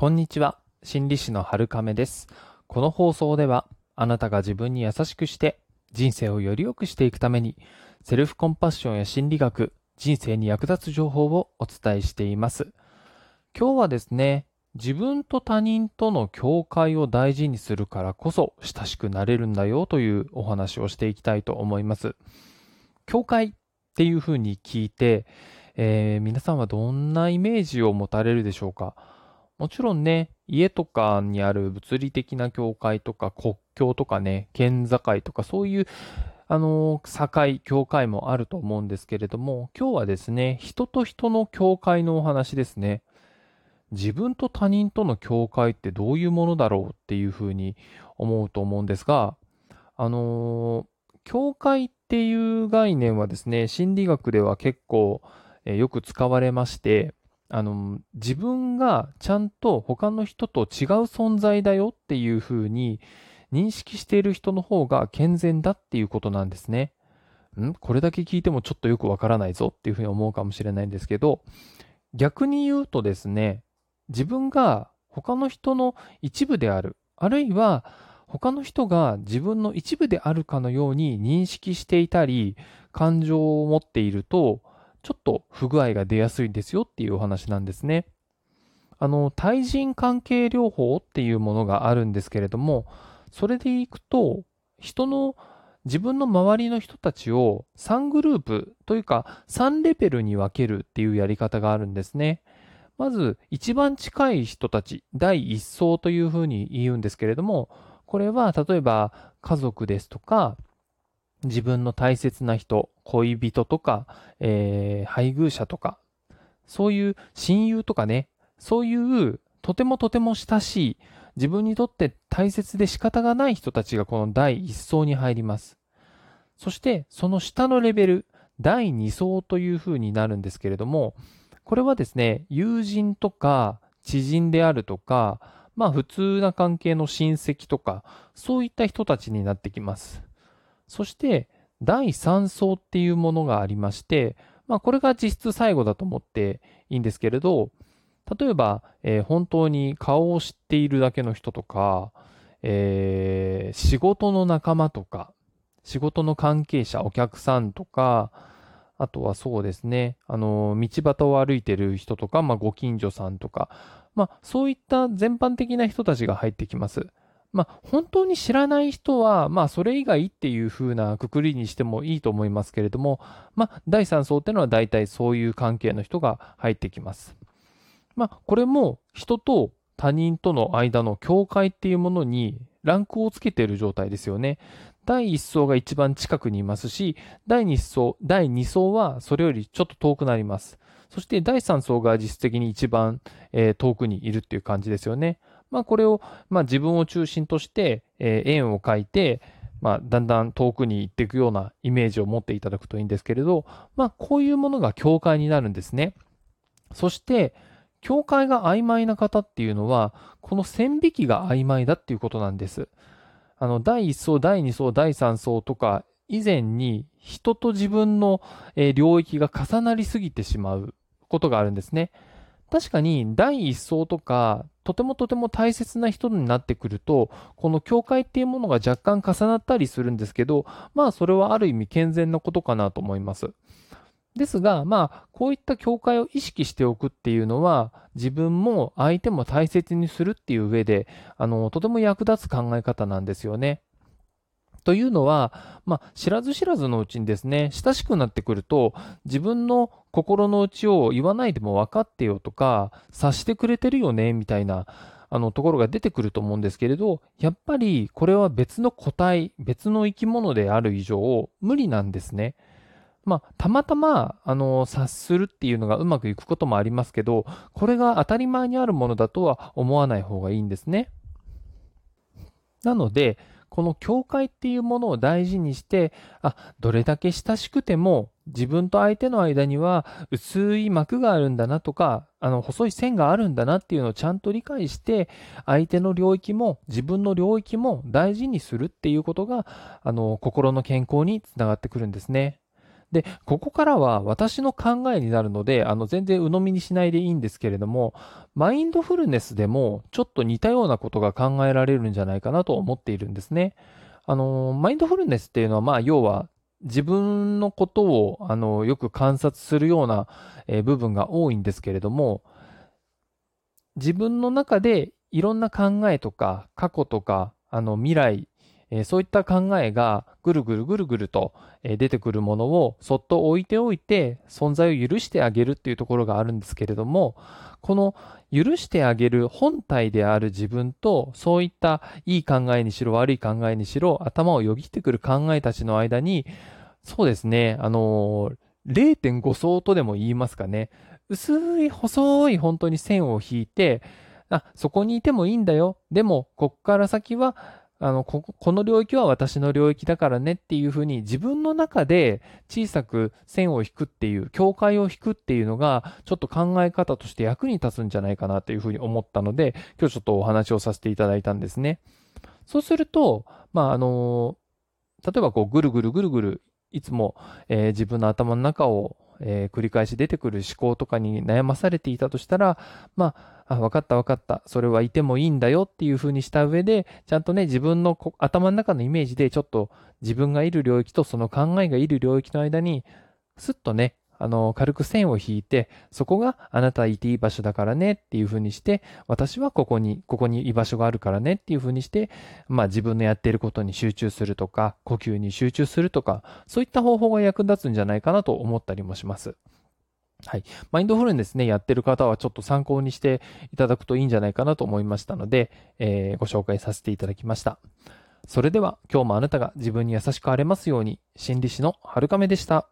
こんにちは。心理師の春亀です。この放送では、あなたが自分に優しくして、人生をより良くしていくために、セルフコンパッションや心理学、人生に役立つ情報をお伝えしています。今日はですね、自分と他人との境界を大事にするからこそ親しくなれるんだよというお話をしていきたいと思います。境界っていうふうに聞いて、えー皆さんはどんなイメージを持たれるでしょうか？もちろんね、家とかにある物理的な境界とか国境とかね、県境とかそういう、あの境、境界もあると思うんですけれども、今日はですね、人と人の境界のお話ですね。自分と他人との境界ってどういうものだろうっていうふうに思うと思うんですが、あのー境界っていう概念はですね、心理学では結構、えーよく使われまして、あの、自分がちゃんと他の人と違う存在だよっていうふうに認識している人の方が健全だっていうことなんですね。ん？これだけ聞いてもちょっとよくわからないぞっていうふうに思うかもしれないんですけど、逆に言うとですね、自分が他の人の一部である、あるいは他の人が自分の一部であるかのように認識していたり、感情を持っていると、ちょっと不具合が出やすいんですよっていうお話なんですね。あの、対人関係療法っていうものがあるんですけれども、それでいくと、人の、自分の周りの人たちを3グループというか3レベルに分けるっていうやり方があるんですね。まず、一番近い人たち、第一層というふうに言うんですけれども、これは例えば家族ですとか、自分の大切な人、恋人とか、えー配偶者とか、そういう親友とかね、そういうとてもとても親しい、自分にとって大切で仕方がない人たちがこの第一層に入ります。そして、その下のレベル、第二層というふうになるんですけれども、これはですね、友人とか知人であるとか、まあ普通な関係の親戚とか、そういった人たちになってきます。そして、第3層っていうものがありまして、まあこれが実質最後だと思っていいんですけれど、例えば、えー本当に顔を知っているだけの人とか、えー仕事の仲間とか、仕事の関係者、お客さんとか、あとはそうですね、あの、道端を歩いてる人とか、まあご近所さんとか、まあそういった全般的な人たちが入ってきます。まあ、本当に知らない人は、まあ、それ以外っていう風なくくりにしてもいいと思いますけれども、まあ、第3層っていうのは大体そういう関係の人が入ってきます。まあ、これも人と他人との間の境界っていうものにランクをつけている状態ですよね。第1層が一番近くにいますし、第2層、第2層はそれよりちょっと遠くなります。そして第3層が実質的に一番、えー遠くにいるっていう感じですよね。まあこれを、まあ自分を中心として、えー円を描いて、まあだんだん遠くに行っていくようなイメージを持っていただくといいんですけれど、まあこういうものが境界になるんですね。そして、境界が曖昧な方っていうのは、この線引きが曖昧だっていうことなんです。あの、第1層、第2層、第3層とか、以前に人と自分の、領域が重なりすぎてしまうことがあるんですね。確かに第一層とか、とてもとても大切な人になってくると、この境界っていうものが若干重なったりするんですけど、まあそれはある意味健全なことかなと思います。ですが、まあこういった境界を意識しておくっていうのは、自分も相手も大切にするっていう上で、あの、とても役立つ考え方なんですよね。というのは、まあ、知らず知らずのうちにですね、親しくなってくると、自分の心の内を言わないでも分かってよとか、察してくれてるよね、みたいな、あの、ところが出てくると思うんですけれど、やっぱりこれは別の個体、別の生き物である以上、無理なんですね。まあ、たまたま、あの、察するっていうのがうまくいくこともありますけど、これが当たり前にあるものだとは思わない方がいいんですね。なので、この境界っていうものを大事にして、あ、どれだけ親しくても自分と相手の間には薄い膜があるんだなとか、あの、細い線があるんだなっていうのをちゃんと理解して、相手の領域も自分の領域も大事にするっていうことが、あの、心の健康につながってくるんですね。で、ここからは私の考えになるので、あの、全然鵜呑みにしないでいいんですけれども、マインドフルネスでもちょっと似たようなことが考えられるんじゃないかなと思っているんですね。あの、マインドフルネスっていうのは、まあ、要は、自分のことを、あの、よく観察するような、えー、部分が多いんですけれども、自分の中でいろんな考えとか、過去とか、あの、未来、えー、そういった考えがぐるぐるぐるぐると、出てくるものをそっと置いておいて存在を許してあげるっていうところがあるんですけれども、この許してあげる本体である自分と、そういったいい考えにしろ悪い考えにしろ、頭をよぎってくる考えたちの間に、そうですね、あの、0.5層とでも言いますかね、薄い細い本当に線を引いて、あ、そこにいてもいいんだよ。でも、こっから先はあのこ、この領域は私の領域だからねっていうふうに自分の中で小さく線を引くっていう、境界を引くっていうのがちょっと考え方として役に立つんじゃないかなというふうに思ったので、今日ちょっとお話をさせていただいたんですね。そうすると、まあ、あの、例えばこうぐるぐるぐるぐるいつも、えー、自分の頭の中をえー、繰り返し出てくる思考とかに悩まされていたとしたら、まあ、あ、分かった分かった。それはいてもいいんだよっていうふうにした上で、ちゃんとね、自分の頭の中のイメージでちょっと自分がいる領域とその考えがいる領域の間に、すっとね、あの、軽く線を引いて、そこがあなたいていい場所だからねっていう風にして、私はここに、ここに居場所があるからねっていう風にして、まあ自分のやっていることに集中するとか、呼吸に集中するとか、そういった方法が役立つんじゃないかなと思ったりもします。はい。マインドフルネスね、やってる方はちょっと参考にしていただくといいんじゃないかなと思いましたので、えー、ご紹介させていただきました。それでは今日もあなたが自分に優しくあれますように、心理師の春亀でした。